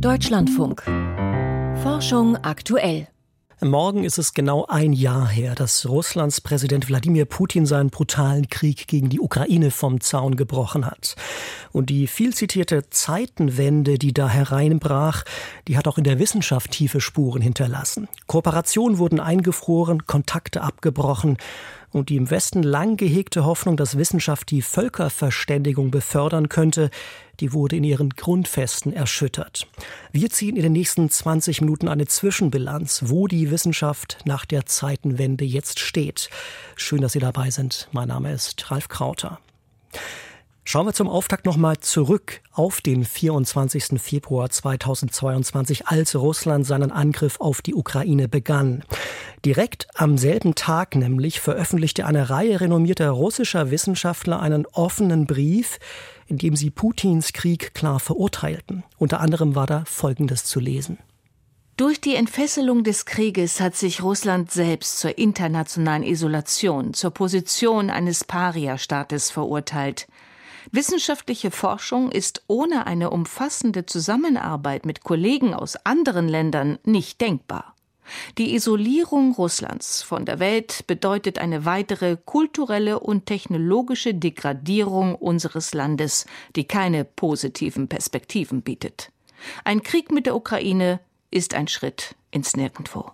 Deutschlandfunk. Forschung aktuell. Morgen ist es genau ein Jahr her, dass Russlands Präsident Wladimir Putin seinen brutalen Krieg gegen die Ukraine vom Zaun gebrochen hat. Und die viel zitierte Zeitenwende, die da hereinbrach, die hat auch in der Wissenschaft tiefe Spuren hinterlassen. Kooperationen wurden eingefroren, Kontakte abgebrochen und die im Westen lang gehegte Hoffnung, dass Wissenschaft die Völkerverständigung befördern könnte, die wurde in ihren Grundfesten erschüttert. Wir ziehen in den nächsten 20 Minuten eine Zwischenbilanz, wo die Wissenschaft nach der Zeitenwende jetzt steht. Schön, dass Sie dabei sind. Mein Name ist Ralf Krauter. Schauen wir zum Auftakt nochmal zurück auf den 24. Februar 2022, als Russland seinen Angriff auf die Ukraine begann. Direkt am selben Tag nämlich veröffentlichte eine Reihe renommierter russischer Wissenschaftler einen offenen Brief, in dem sie Putins Krieg klar verurteilten. Unter anderem war da Folgendes zu lesen. Durch die Entfesselung des Krieges hat sich Russland selbst zur internationalen Isolation, zur Position eines Paria-Staates verurteilt. Wissenschaftliche Forschung ist ohne eine umfassende Zusammenarbeit mit Kollegen aus anderen Ländern nicht denkbar. Die Isolierung Russlands von der Welt bedeutet eine weitere kulturelle und technologische Degradierung unseres Landes, die keine positiven Perspektiven bietet. Ein Krieg mit der Ukraine ist ein Schritt ins Nirgendwo.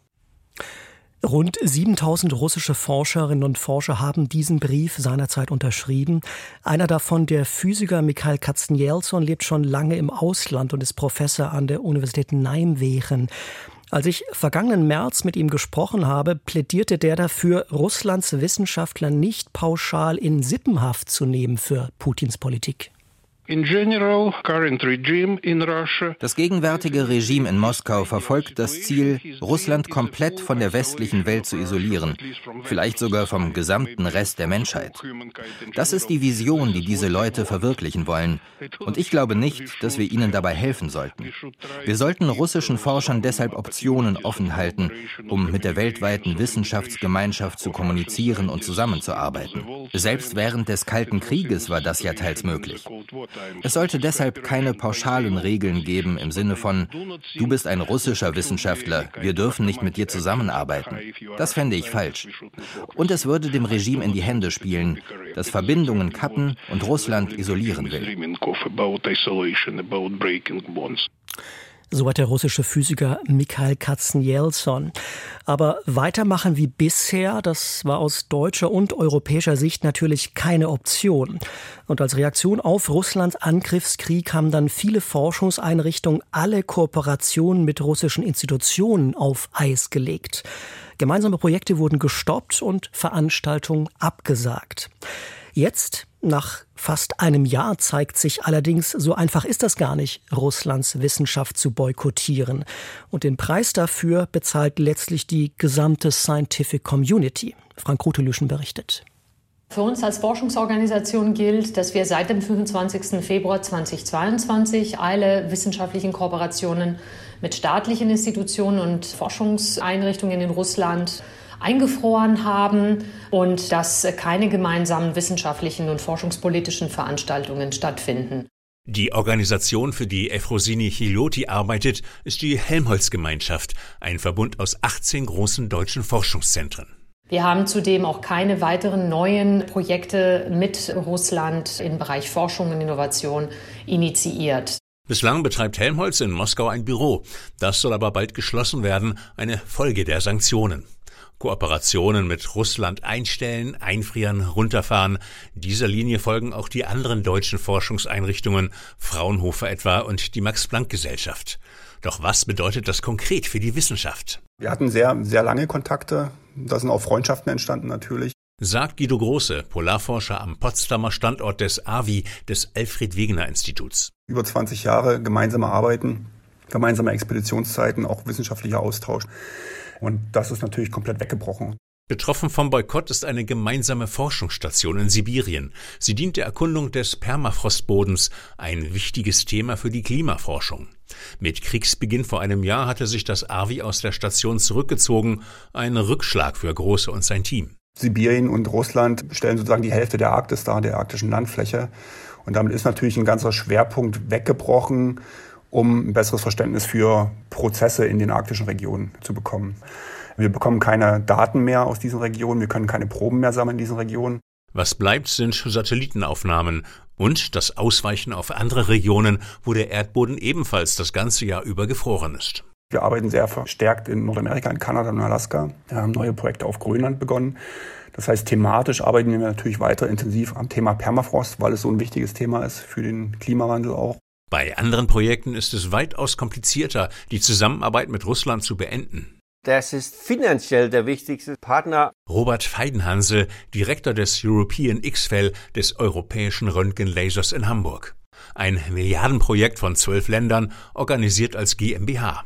Rund 7000 russische Forscherinnen und Forscher haben diesen Brief seinerzeit unterschrieben. Einer davon, der Physiker Mikhail Katzenjelson, lebt schon lange im Ausland und ist Professor an der Universität Nijmegen. Als ich vergangenen März mit ihm gesprochen habe, plädierte der dafür, Russlands Wissenschaftler nicht pauschal in Sippenhaft zu nehmen für Putins Politik. Das gegenwärtige Regime in Moskau verfolgt das Ziel, Russland komplett von der westlichen Welt zu isolieren, vielleicht sogar vom gesamten Rest der Menschheit. Das ist die Vision, die diese Leute verwirklichen wollen. Und ich glaube nicht, dass wir ihnen dabei helfen sollten. Wir sollten russischen Forschern deshalb Optionen offen halten, um mit der weltweiten Wissenschaftsgemeinschaft zu kommunizieren und zusammenzuarbeiten. Selbst während des Kalten Krieges war das ja teils möglich. Es sollte deshalb keine pauschalen Regeln geben im Sinne von, du bist ein russischer Wissenschaftler, wir dürfen nicht mit dir zusammenarbeiten. Das fände ich falsch. Und es würde dem Regime in die Hände spielen, das Verbindungen kappen und Russland isolieren will. So hat der russische Physiker Mikhail Katzenjelson. Aber weitermachen wie bisher, das war aus deutscher und europäischer Sicht natürlich keine Option. Und als Reaktion auf Russlands Angriffskrieg haben dann viele Forschungseinrichtungen alle Kooperationen mit russischen Institutionen auf Eis gelegt. Gemeinsame Projekte wurden gestoppt und Veranstaltungen abgesagt. Jetzt, nach fast einem Jahr, zeigt sich allerdings, so einfach ist das gar nicht, Russlands Wissenschaft zu boykottieren. Und den Preis dafür bezahlt letztlich die gesamte Scientific Community. Frank Rotelüschen berichtet. Für uns als Forschungsorganisation gilt, dass wir seit dem 25. Februar 2022 alle wissenschaftlichen Kooperationen mit staatlichen Institutionen und Forschungseinrichtungen in Russland eingefroren haben und dass keine gemeinsamen wissenschaftlichen und forschungspolitischen Veranstaltungen stattfinden. Die Organisation, für die Efrosini Chilioti arbeitet, ist die Helmholtz-Gemeinschaft, ein Verbund aus 18 großen deutschen Forschungszentren. Wir haben zudem auch keine weiteren neuen Projekte mit Russland im Bereich Forschung und Innovation initiiert. Bislang betreibt Helmholtz in Moskau ein Büro. Das soll aber bald geschlossen werden, eine Folge der Sanktionen. Kooperationen mit Russland einstellen, einfrieren, runterfahren. Dieser Linie folgen auch die anderen deutschen Forschungseinrichtungen, Fraunhofer etwa und die Max-Planck-Gesellschaft. Doch was bedeutet das konkret für die Wissenschaft? Wir hatten sehr, sehr lange Kontakte. Da sind auch Freundschaften entstanden natürlich. Sagt Guido Große, Polarforscher am Potsdamer Standort des AVI, des Alfred Wegener Instituts. Über 20 Jahre gemeinsame Arbeiten, gemeinsame Expeditionszeiten, auch wissenschaftlicher Austausch. Und das ist natürlich komplett weggebrochen. Betroffen vom Boykott ist eine gemeinsame Forschungsstation in Sibirien. Sie dient der Erkundung des Permafrostbodens, ein wichtiges Thema für die Klimaforschung. Mit Kriegsbeginn vor einem Jahr hatte sich das AVI aus der Station zurückgezogen, ein Rückschlag für Große und sein Team. Sibirien und Russland stellen sozusagen die Hälfte der Arktis dar, der arktischen Landfläche. Und damit ist natürlich ein ganzer Schwerpunkt weggebrochen um ein besseres Verständnis für Prozesse in den arktischen Regionen zu bekommen. Wir bekommen keine Daten mehr aus diesen Regionen, wir können keine Proben mehr sammeln in diesen Regionen. Was bleibt, sind Satellitenaufnahmen und das Ausweichen auf andere Regionen, wo der Erdboden ebenfalls das ganze Jahr über gefroren ist. Wir arbeiten sehr verstärkt in Nordamerika, in Kanada und Alaska. Wir haben neue Projekte auf Grönland begonnen. Das heißt, thematisch arbeiten wir natürlich weiter intensiv am Thema Permafrost, weil es so ein wichtiges Thema ist für den Klimawandel auch. Bei anderen Projekten ist es weitaus komplizierter, die Zusammenarbeit mit Russland zu beenden. Das ist finanziell der wichtigste Partner. Robert Feidenhansel, Direktor des European X-Fell des europäischen Röntgenlasers in Hamburg. Ein Milliardenprojekt von zwölf Ländern, organisiert als GmbH.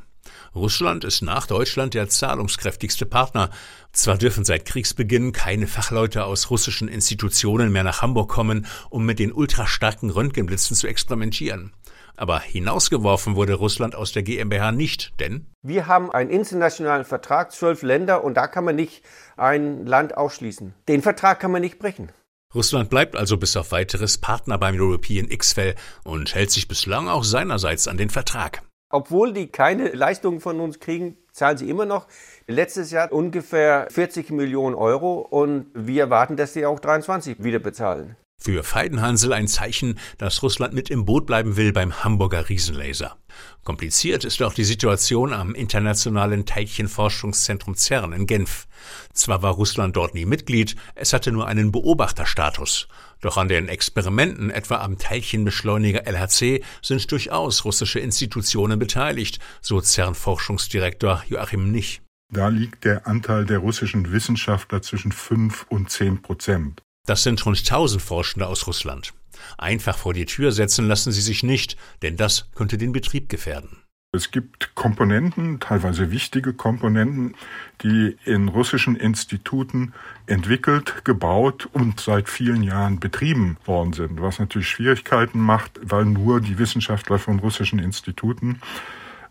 Russland ist nach Deutschland der zahlungskräftigste Partner. Zwar dürfen seit Kriegsbeginn keine Fachleute aus russischen Institutionen mehr nach Hamburg kommen, um mit den ultrastarken Röntgenblitzen zu experimentieren. Aber hinausgeworfen wurde Russland aus der GmbH nicht, denn wir haben einen internationalen Vertrag, zwölf Länder, und da kann man nicht ein Land ausschließen. Den Vertrag kann man nicht brechen. Russland bleibt also bis auf weiteres Partner beim European X-Fell und hält sich bislang auch seinerseits an den Vertrag. Obwohl die keine Leistungen von uns kriegen, zahlen sie immer noch. Letztes Jahr ungefähr 40 Millionen Euro und wir erwarten, dass sie auch 23 wieder bezahlen. Für Feidenhansel ein Zeichen, dass Russland mit im Boot bleiben will beim Hamburger Riesenlaser. Kompliziert ist auch die Situation am Internationalen Teilchenforschungszentrum CERN in Genf. Zwar war Russland dort nie Mitglied, es hatte nur einen Beobachterstatus. Doch an den Experimenten, etwa am Teilchenbeschleuniger LHC, sind durchaus russische Institutionen beteiligt, so CERN-Forschungsdirektor Joachim Nich. Da liegt der Anteil der russischen Wissenschaftler zwischen 5 und 10 Prozent. Das sind rund 1000 Forschende aus Russland. Einfach vor die Tür setzen lassen sie sich nicht, denn das könnte den Betrieb gefährden. Es gibt Komponenten, teilweise wichtige Komponenten, die in russischen Instituten entwickelt, gebaut und seit vielen Jahren betrieben worden sind, was natürlich Schwierigkeiten macht, weil nur die Wissenschaftler von russischen Instituten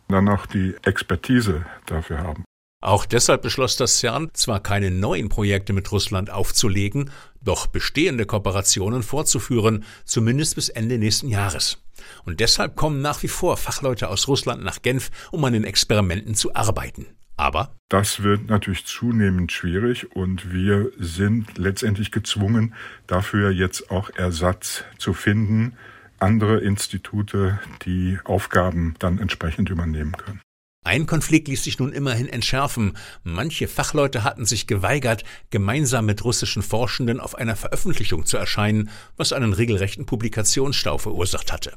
dann auch die Expertise dafür haben. Auch deshalb beschloss das CERN, zwar keine neuen Projekte mit Russland aufzulegen, doch bestehende Kooperationen fortzuführen, zumindest bis Ende nächsten Jahres. Und deshalb kommen nach wie vor Fachleute aus Russland nach Genf, um an den Experimenten zu arbeiten. Aber das wird natürlich zunehmend schwierig und wir sind letztendlich gezwungen, dafür jetzt auch Ersatz zu finden, andere Institute, die Aufgaben dann entsprechend übernehmen können. Ein Konflikt ließ sich nun immerhin entschärfen. Manche Fachleute hatten sich geweigert, gemeinsam mit russischen Forschenden auf einer Veröffentlichung zu erscheinen, was einen regelrechten Publikationsstau verursacht hatte.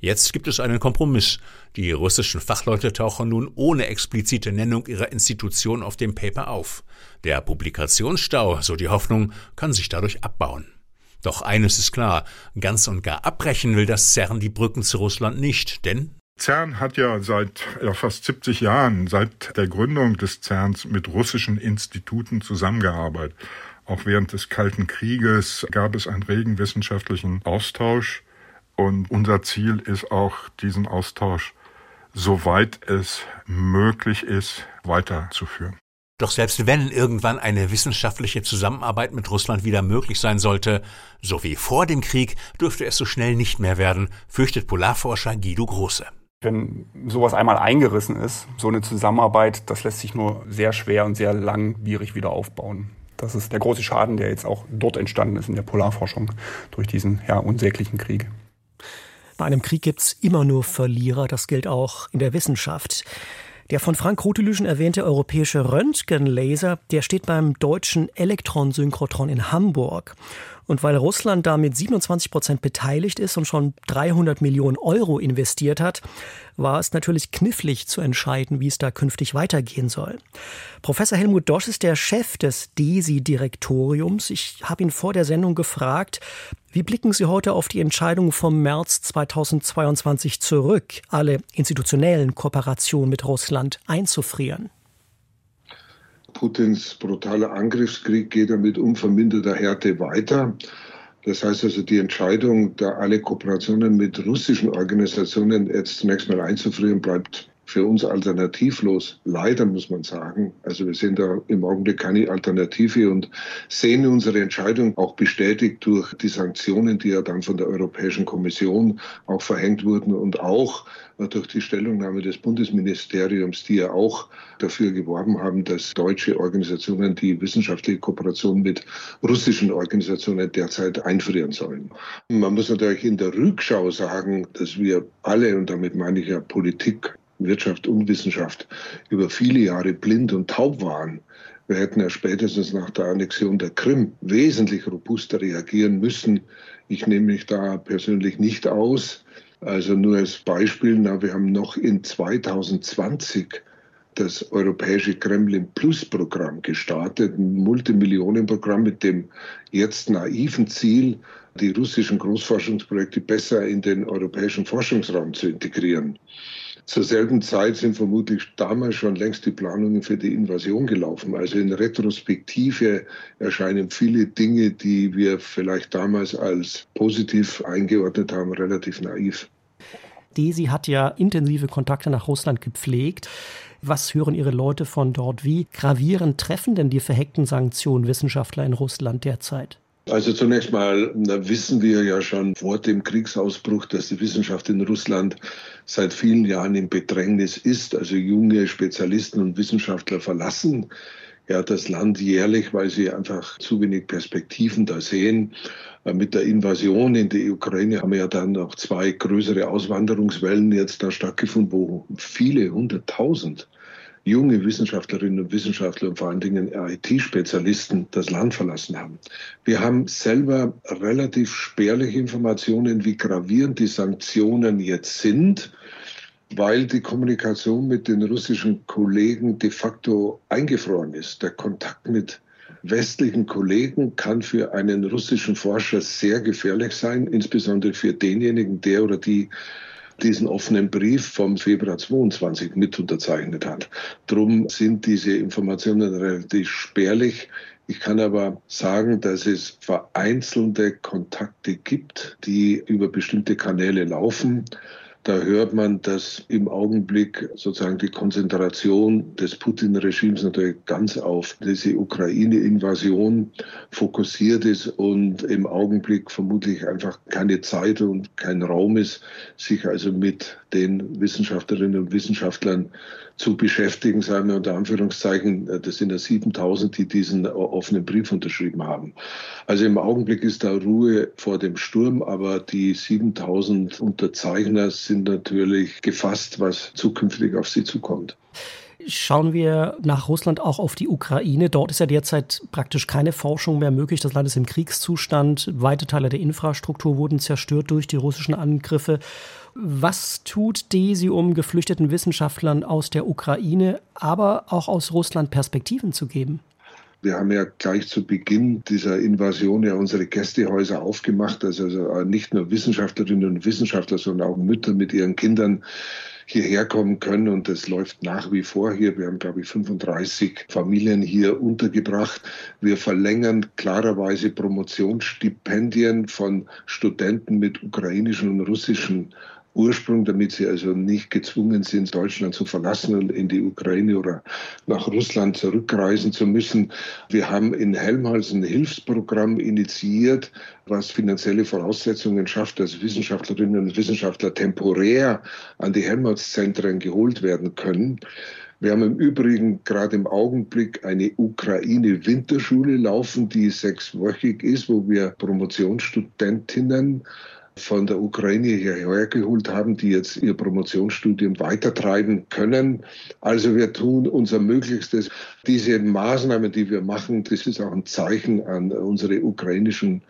Jetzt gibt es einen Kompromiss. Die russischen Fachleute tauchen nun ohne explizite Nennung ihrer Institution auf dem Paper auf. Der Publikationsstau, so die Hoffnung, kann sich dadurch abbauen. Doch eines ist klar, ganz und gar abbrechen will das CERN die Brücken zu Russland nicht, denn CERN hat ja seit fast 70 Jahren, seit der Gründung des CERNs mit russischen Instituten zusammengearbeitet. Auch während des Kalten Krieges gab es einen regen wissenschaftlichen Austausch. Und unser Ziel ist auch, diesen Austausch, soweit es möglich ist, weiterzuführen. Doch selbst wenn irgendwann eine wissenschaftliche Zusammenarbeit mit Russland wieder möglich sein sollte, so wie vor dem Krieg, dürfte es so schnell nicht mehr werden, fürchtet Polarforscher Guido Große. Wenn sowas einmal eingerissen ist, so eine Zusammenarbeit, das lässt sich nur sehr schwer und sehr langwierig wieder aufbauen. Das ist der große Schaden, der jetzt auch dort entstanden ist in der Polarforschung durch diesen ja, unsäglichen Krieg. Bei einem Krieg gibt's immer nur Verlierer, das gilt auch in der Wissenschaft. Der von Frank Rotelüschen erwähnte europäische Röntgenlaser, der steht beim deutschen Elektronsynchrotron in Hamburg. Und weil Russland da mit 27 Prozent beteiligt ist und schon 300 Millionen Euro investiert hat, war es natürlich knifflig zu entscheiden, wie es da künftig weitergehen soll. Professor Helmut Dosch ist der Chef des DESI-Direktoriums. Ich habe ihn vor der Sendung gefragt, wie blicken Sie heute auf die Entscheidung vom März 2022 zurück, alle institutionellen Kooperationen mit Russland einzufrieren? Putins brutaler Angriffskrieg geht er mit unverminderter Härte weiter. Das heißt also, die Entscheidung, da alle Kooperationen mit russischen Organisationen jetzt zunächst mal einzufrieren, bleibt für uns alternativlos. Leider muss man sagen. Also wir sehen da im Augenblick keine Alternative und sehen unsere Entscheidung auch bestätigt durch die Sanktionen, die ja dann von der Europäischen Kommission auch verhängt wurden und auch durch die Stellungnahme des Bundesministeriums, die ja auch dafür geworben haben, dass deutsche Organisationen die wissenschaftliche Kooperation mit russischen Organisationen derzeit einfrieren sollen. Man muss natürlich in der Rückschau sagen, dass wir alle, und damit meine ich ja Politik, Wirtschaft und Wissenschaft, über viele Jahre blind und taub waren. Wir hätten ja spätestens nach der Annexion der Krim wesentlich robuster reagieren müssen. Ich nehme mich da persönlich nicht aus. Also nur als Beispiel, na, wir haben noch in 2020 das europäische Kremlin Plus Programm gestartet, ein Multimillionenprogramm mit dem jetzt naiven Ziel, die russischen Großforschungsprojekte besser in den europäischen Forschungsraum zu integrieren. Zur selben Zeit sind vermutlich damals schon längst die Planungen für die Invasion gelaufen. Also in Retrospektive erscheinen viele Dinge, die wir vielleicht damals als positiv eingeordnet haben, relativ naiv. Desi hat ja intensive Kontakte nach Russland gepflegt. Was hören Ihre Leute von dort? Wie gravierend treffen denn die verheckten Sanktionen Wissenschaftler in Russland derzeit? Also zunächst mal wissen wir ja schon vor dem Kriegsausbruch, dass die Wissenschaft in Russland seit vielen Jahren in Bedrängnis ist. Also junge Spezialisten und Wissenschaftler verlassen ja das Land jährlich, weil sie einfach zu wenig Perspektiven da sehen. Äh, mit der Invasion in die Ukraine haben ja dann noch zwei größere Auswanderungswellen jetzt da stattgefunden, wo viele hunderttausend junge Wissenschaftlerinnen und Wissenschaftler und vor allen Dingen IT-Spezialisten das Land verlassen haben. Wir haben selber relativ spärliche Informationen, wie gravierend die Sanktionen jetzt sind, weil die Kommunikation mit den russischen Kollegen de facto eingefroren ist. Der Kontakt mit westlichen Kollegen kann für einen russischen Forscher sehr gefährlich sein, insbesondere für denjenigen, der oder die diesen offenen Brief vom Februar 22 mit unterzeichnet hat. Drum sind diese Informationen relativ spärlich. Ich kann aber sagen, dass es vereinzelte Kontakte gibt, die über bestimmte Kanäle laufen. Da hört man, dass im Augenblick sozusagen die Konzentration des Putin-Regimes natürlich ganz auf diese Ukraine-Invasion fokussiert ist und im Augenblick vermutlich einfach keine Zeit und kein Raum ist, sich also mit den Wissenschaftlerinnen und Wissenschaftlern zu beschäftigen, sagen wir unter Anführungszeichen, das sind ja 7000, die diesen offenen Brief unterschrieben haben. Also im Augenblick ist da Ruhe vor dem Sturm, aber die 7000 Unterzeichner sind natürlich gefasst, was zukünftig auf sie zukommt. Schauen wir nach Russland auch auf die Ukraine. Dort ist ja derzeit praktisch keine Forschung mehr möglich. Das Land ist im Kriegszustand. Weite Teile der Infrastruktur wurden zerstört durch die russischen Angriffe. Was tut DESI, um geflüchteten Wissenschaftlern aus der Ukraine, aber auch aus Russland Perspektiven zu geben? Wir haben ja gleich zu Beginn dieser Invasion ja unsere Gästehäuser aufgemacht, also, also nicht nur Wissenschaftlerinnen und Wissenschaftler, sondern auch Mütter mit ihren Kindern hierher kommen können und das läuft nach wie vor hier. Wir haben, glaube ich, 35 Familien hier untergebracht. Wir verlängern klarerweise Promotionsstipendien von Studenten mit ukrainischen und russischen Ursprung, damit sie also nicht gezwungen sind, Deutschland zu verlassen und in die Ukraine oder nach Russland zurückreisen zu müssen. Wir haben in Helmholtz ein Hilfsprogramm initiiert, was finanzielle Voraussetzungen schafft, dass Wissenschaftlerinnen und Wissenschaftler temporär an die Helmholtz-Zentren geholt werden können. Wir haben im Übrigen gerade im Augenblick eine Ukraine-Winterschule laufen, die sechswöchig ist, wo wir Promotionsstudentinnen von der Ukraine hierher geholt haben, die jetzt ihr Promotionsstudium weitertreiben können. Also wir tun unser Möglichstes. Diese Maßnahmen, die wir machen, das ist auch ein Zeichen an unsere ukrainischen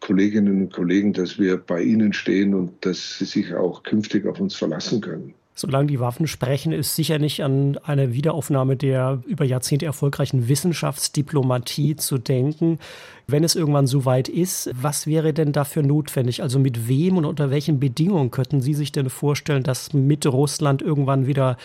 Kolleginnen und Kollegen, dass wir bei ihnen stehen und dass sie sich auch künftig auf uns verlassen können. Solange die Waffen sprechen, ist sicher nicht an eine Wiederaufnahme der über Jahrzehnte erfolgreichen Wissenschaftsdiplomatie zu denken. Wenn es irgendwann so weit ist, was wäre denn dafür notwendig? Also mit wem und unter welchen Bedingungen könnten Sie sich denn vorstellen, dass mit Russland irgendwann wieder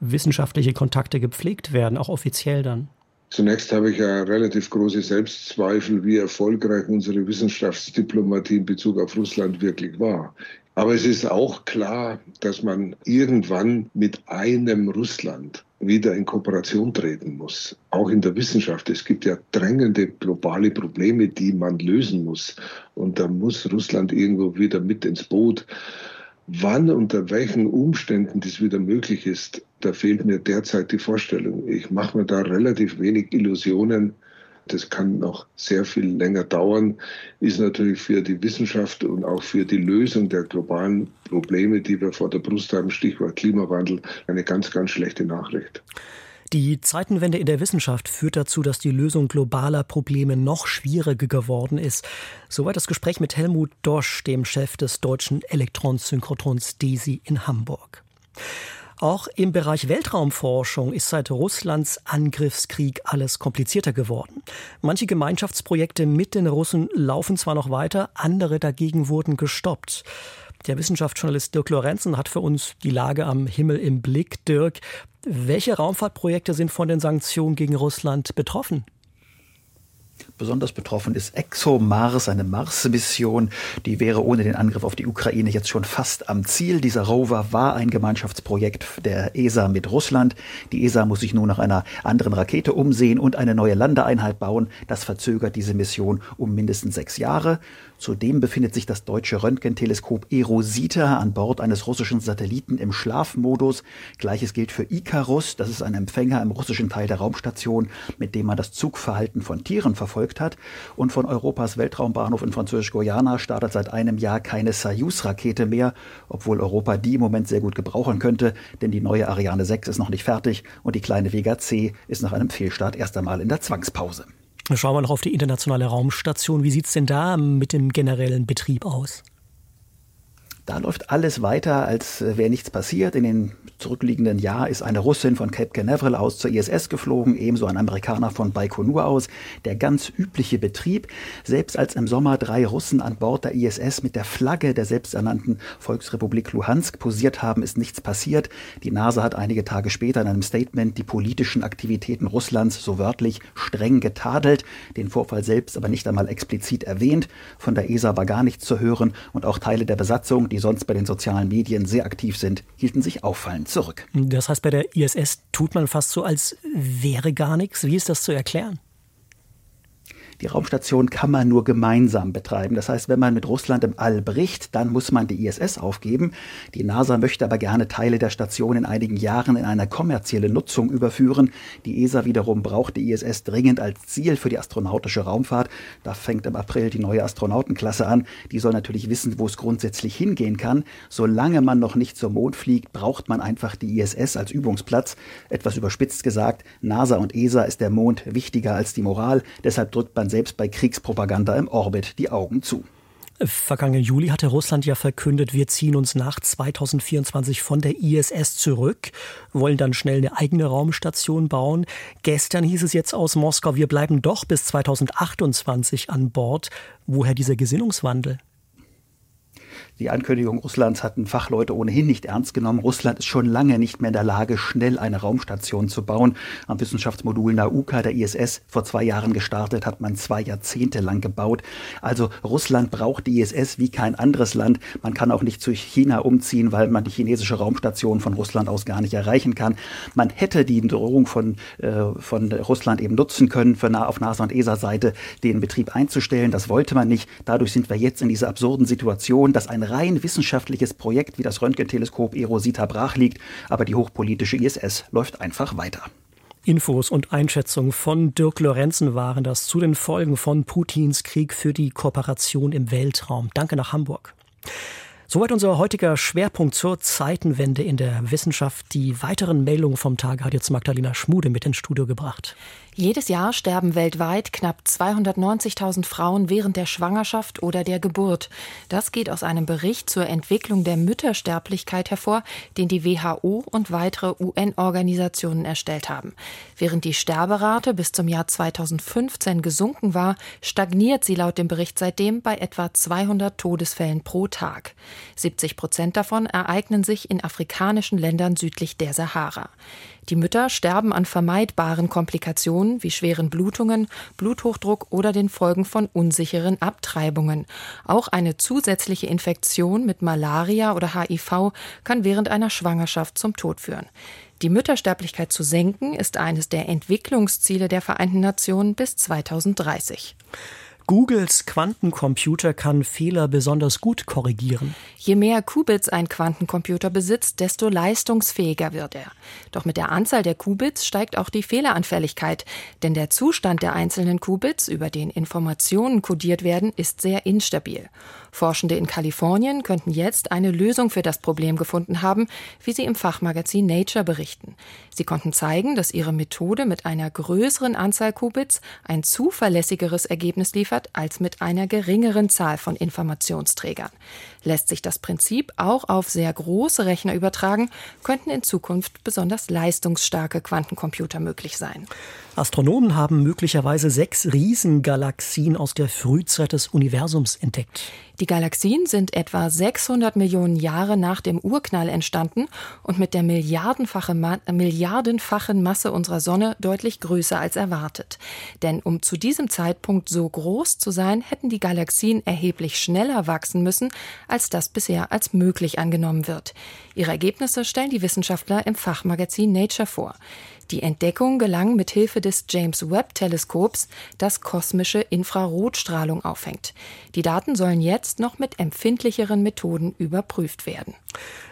wissenschaftliche Kontakte gepflegt werden, auch offiziell dann? Zunächst habe ich ja relativ große Selbstzweifel, wie erfolgreich unsere Wissenschaftsdiplomatie in Bezug auf Russland wirklich war. Aber es ist auch klar, dass man irgendwann mit einem Russland wieder in Kooperation treten muss. Auch in der Wissenschaft. Es gibt ja drängende globale Probleme, die man lösen muss. Und da muss Russland irgendwo wieder mit ins Boot. Wann, unter welchen Umständen das wieder möglich ist, da fehlt mir derzeit die Vorstellung. Ich mache mir da relativ wenig Illusionen das kann noch sehr viel länger dauern, ist natürlich für die Wissenschaft und auch für die Lösung der globalen Probleme, die wir vor der Brust haben, Stichwort Klimawandel, eine ganz, ganz schlechte Nachricht. Die Zeitenwende in der Wissenschaft führt dazu, dass die Lösung globaler Probleme noch schwieriger geworden ist. Soweit das Gespräch mit Helmut Dosch, dem Chef des deutschen Elektronensynchrotons DESI in Hamburg. Auch im Bereich Weltraumforschung ist seit Russlands Angriffskrieg alles komplizierter geworden. Manche Gemeinschaftsprojekte mit den Russen laufen zwar noch weiter, andere dagegen wurden gestoppt. Der Wissenschaftsjournalist Dirk Lorenzen hat für uns die Lage am Himmel im Blick. Dirk, welche Raumfahrtprojekte sind von den Sanktionen gegen Russland betroffen? Besonders betroffen ist ExoMars, eine Mars-Mission. Die wäre ohne den Angriff auf die Ukraine jetzt schon fast am Ziel. Dieser Rover war ein Gemeinschaftsprojekt der ESA mit Russland. Die ESA muss sich nun nach einer anderen Rakete umsehen und eine neue Landeeinheit bauen. Das verzögert diese Mission um mindestens sechs Jahre. Zudem befindet sich das deutsche Röntgenteleskop Erosita an Bord eines russischen Satelliten im Schlafmodus. Gleiches gilt für Icarus. Das ist ein Empfänger im russischen Teil der Raumstation, mit dem man das Zugverhalten von Tieren verfolgt hat. Und von Europas Weltraumbahnhof in Französisch-Guyana startet seit einem Jahr keine Soyuz-Rakete mehr, obwohl Europa die im Moment sehr gut gebrauchen könnte, denn die neue Ariane 6 ist noch nicht fertig und die kleine Vega C ist nach einem Fehlstart erst einmal in der Zwangspause. Schauen wir noch auf die internationale Raumstation. Wie sieht es denn da mit dem generellen Betrieb aus? Da läuft alles weiter, als wäre nichts passiert. In den zurückliegenden Jahr ist eine Russin von Cape Canaveral aus zur ISS geflogen, ebenso ein Amerikaner von Baikonur aus. Der ganz übliche Betrieb. Selbst als im Sommer drei Russen an Bord der ISS mit der Flagge der selbsternannten Volksrepublik Luhansk posiert haben, ist nichts passiert. Die NASA hat einige Tage später in einem Statement die politischen Aktivitäten Russlands so wörtlich streng getadelt, den Vorfall selbst aber nicht einmal explizit erwähnt. Von der ESA war gar nichts zu hören und auch Teile der Besatzung, die sonst bei den sozialen Medien sehr aktiv sind, hielten sich auffallend zurück. Das heißt, bei der ISS tut man fast so, als wäre gar nichts. Wie ist das zu erklären? Die Raumstation kann man nur gemeinsam betreiben. Das heißt, wenn man mit Russland im All bricht, dann muss man die ISS aufgeben. Die NASA möchte aber gerne Teile der Station in einigen Jahren in eine kommerzielle Nutzung überführen. Die ESA wiederum braucht die ISS dringend als Ziel für die astronautische Raumfahrt. Da fängt im April die neue Astronautenklasse an. Die soll natürlich wissen, wo es grundsätzlich hingehen kann. Solange man noch nicht zum Mond fliegt, braucht man einfach die ISS als Übungsplatz. Etwas überspitzt gesagt, NASA und ESA ist der Mond wichtiger als die Moral. Deshalb drückt man selbst bei Kriegspropaganda im Orbit die Augen zu. Vergangenen Juli hatte Russland ja verkündet, wir ziehen uns nach 2024 von der ISS zurück, wollen dann schnell eine eigene Raumstation bauen. Gestern hieß es jetzt aus Moskau, wir bleiben doch bis 2028 an Bord. Woher dieser Gesinnungswandel? Die Ankündigung Russlands hatten Fachleute ohnehin nicht ernst genommen. Russland ist schon lange nicht mehr in der Lage, schnell eine Raumstation zu bauen. Am Wissenschaftsmodul Nauka der ISS vor zwei Jahren gestartet, hat man zwei Jahrzehnte lang gebaut. Also Russland braucht die ISS wie kein anderes Land. Man kann auch nicht zu China umziehen, weil man die chinesische Raumstation von Russland aus gar nicht erreichen kann. Man hätte die Drohung von, äh, von Russland eben nutzen können, für auf NASA und ESA-Seite den Betrieb einzustellen. Das wollte man nicht. Dadurch sind wir jetzt in dieser absurden Situation, dass ein rein wissenschaftliches Projekt wie das Röntgenteleskop Erosita brach liegt, aber die hochpolitische ISS läuft einfach weiter. Infos und Einschätzungen von Dirk Lorenzen waren das zu den Folgen von Putins Krieg für die Kooperation im Weltraum. Danke nach Hamburg. Soweit unser heutiger Schwerpunkt zur Zeitenwende in der Wissenschaft. Die weiteren Meldungen vom Tag hat jetzt Magdalena Schmude mit ins Studio gebracht. Jedes Jahr sterben weltweit knapp 290.000 Frauen während der Schwangerschaft oder der Geburt. Das geht aus einem Bericht zur Entwicklung der Müttersterblichkeit hervor, den die WHO und weitere UN-Organisationen erstellt haben. Während die Sterberate bis zum Jahr 2015 gesunken war, stagniert sie laut dem Bericht seitdem bei etwa 200 Todesfällen pro Tag. 70 Prozent davon ereignen sich in afrikanischen Ländern südlich der Sahara. Die Mütter sterben an vermeidbaren Komplikationen wie schweren Blutungen, Bluthochdruck oder den Folgen von unsicheren Abtreibungen. Auch eine zusätzliche Infektion mit Malaria oder HIV kann während einer Schwangerschaft zum Tod führen. Die Müttersterblichkeit zu senken ist eines der Entwicklungsziele der Vereinten Nationen bis 2030. Googles Quantencomputer kann Fehler besonders gut korrigieren. Je mehr Qubits ein Quantencomputer besitzt, desto leistungsfähiger wird er. Doch mit der Anzahl der Qubits steigt auch die Fehleranfälligkeit, denn der Zustand der einzelnen Qubits, über den Informationen kodiert werden, ist sehr instabil. Forschende in Kalifornien könnten jetzt eine Lösung für das Problem gefunden haben, wie sie im Fachmagazin Nature berichten. Sie konnten zeigen, dass ihre Methode mit einer größeren Anzahl Qubits ein zuverlässigeres Ergebnis liefert als mit einer geringeren Zahl von Informationsträgern. Lässt sich das Prinzip auch auf sehr große Rechner übertragen, könnten in Zukunft besonders leistungsstarke Quantencomputer möglich sein. Astronomen haben möglicherweise sechs Riesengalaxien aus der Frühzeit des Universums entdeckt. Die Galaxien sind etwa 600 Millionen Jahre nach dem Urknall entstanden und mit der milliardenfache Ma milliardenfachen Masse unserer Sonne deutlich größer als erwartet. Denn um zu diesem Zeitpunkt so groß zu sein, hätten die Galaxien erheblich schneller wachsen müssen, als das bisher als möglich angenommen wird. Ihre Ergebnisse stellen die Wissenschaftler im Fachmagazin Nature vor. Die Entdeckung gelang mit Hilfe des James Webb Teleskops, das kosmische Infrarotstrahlung auffängt. Die Daten sollen jetzt noch mit empfindlicheren Methoden überprüft werden.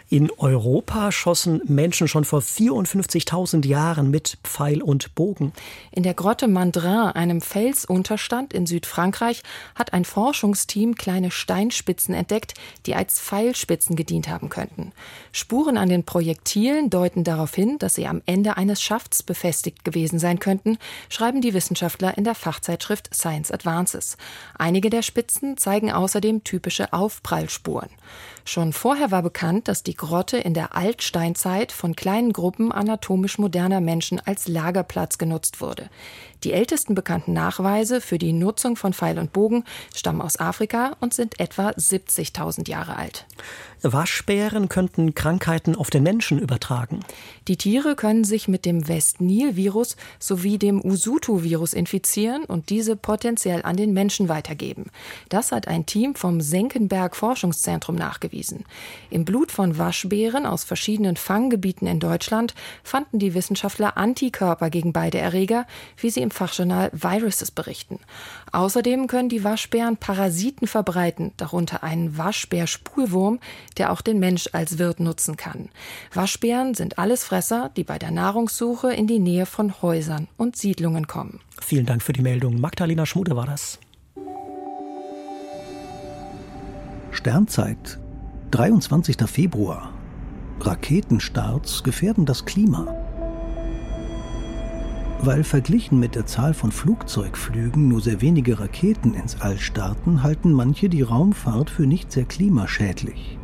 In Europa schossen Menschen schon vor 54.000 Jahren mit Pfeil und Bogen. In der Grotte Mandrin, einem Felsunterstand in Südfrankreich, hat ein Forschungsteam kleine Steinspitzen entdeckt, die als Pfeilspitzen gedient haben könnten. Spuren an den Projektilen deuten darauf hin, dass sie am Ende eines Schafts befestigt gewesen sein könnten, schreiben die Wissenschaftler in der Fachzeitschrift Science Advances. Einige der Spitzen zeigen außerdem typische Aufprallspuren. Schon vorher war bekannt, dass die Grotte in der Altsteinzeit von kleinen Gruppen anatomisch moderner Menschen als Lagerplatz genutzt wurde. Die ältesten bekannten Nachweise für die Nutzung von Pfeil und Bogen stammen aus Afrika und sind etwa 70.000 Jahre alt. Waschbären könnten Krankheiten auf den Menschen übertragen. Die Tiere können sich mit dem West-Nil-Virus sowie dem Usutu-Virus infizieren und diese potenziell an den Menschen weitergeben. Das hat ein Team vom Senckenberg Forschungszentrum nachgewiesen. Im Blut von Waschbären aus verschiedenen Fanggebieten in Deutschland fanden die Wissenschaftler Antikörper gegen beide Erreger, wie sie im Fachjournal Viruses berichten. Außerdem können die Waschbären Parasiten verbreiten, darunter einen Waschbärspulwurm, der auch den Mensch als Wirt nutzen kann. Waschbären sind Allesfresser, die bei der Nahrungssuche in die Nähe von Häusern und Siedlungen kommen. Vielen Dank für die Meldung. Magdalena Schmude war das. Sternzeit, 23. Februar. Raketenstarts gefährden das Klima. Weil verglichen mit der Zahl von Flugzeugflügen nur sehr wenige Raketen ins All starten, halten manche die Raumfahrt für nicht sehr klimaschädlich.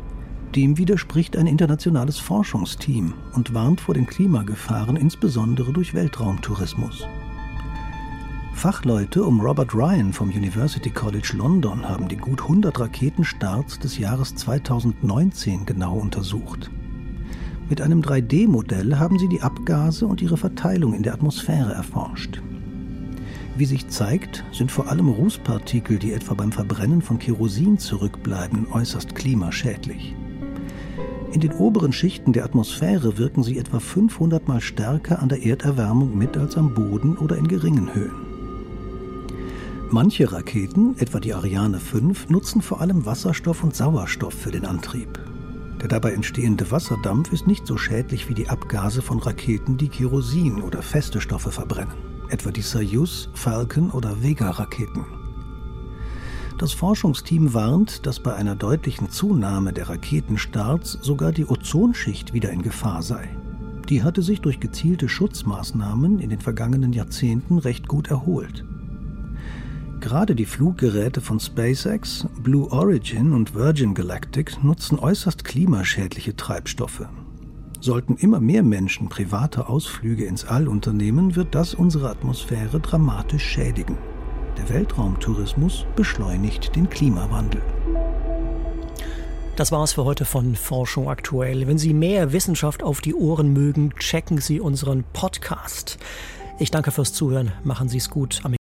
Dem widerspricht ein internationales Forschungsteam und warnt vor den Klimagefahren insbesondere durch Weltraumtourismus. Fachleute um Robert Ryan vom University College London haben die gut 100 Raketenstarts des Jahres 2019 genau untersucht. Mit einem 3D-Modell haben sie die Abgase und ihre Verteilung in der Atmosphäre erforscht. Wie sich zeigt, sind vor allem Rußpartikel, die etwa beim Verbrennen von Kerosin zurückbleiben, äußerst klimaschädlich. In den oberen Schichten der Atmosphäre wirken sie etwa 500 mal stärker an der Erderwärmung mit als am Boden oder in geringen Höhen. Manche Raketen, etwa die Ariane 5, nutzen vor allem Wasserstoff und Sauerstoff für den Antrieb. Der dabei entstehende Wasserdampf ist nicht so schädlich wie die Abgase von Raketen, die Kerosin oder feste Stoffe verbrennen, etwa die Soyuz, Falcon oder Vega-Raketen. Das Forschungsteam warnt, dass bei einer deutlichen Zunahme der Raketenstarts sogar die Ozonschicht wieder in Gefahr sei. Die hatte sich durch gezielte Schutzmaßnahmen in den vergangenen Jahrzehnten recht gut erholt. Gerade die Fluggeräte von SpaceX, Blue Origin und Virgin Galactic nutzen äußerst klimaschädliche Treibstoffe. Sollten immer mehr Menschen private Ausflüge ins All unternehmen, wird das unsere Atmosphäre dramatisch schädigen. Der Weltraumtourismus beschleunigt den Klimawandel. Das war's für heute von Forschung aktuell. Wenn Sie mehr Wissenschaft auf die Ohren mögen, checken Sie unseren Podcast. Ich danke fürs Zuhören. Machen Sie es gut.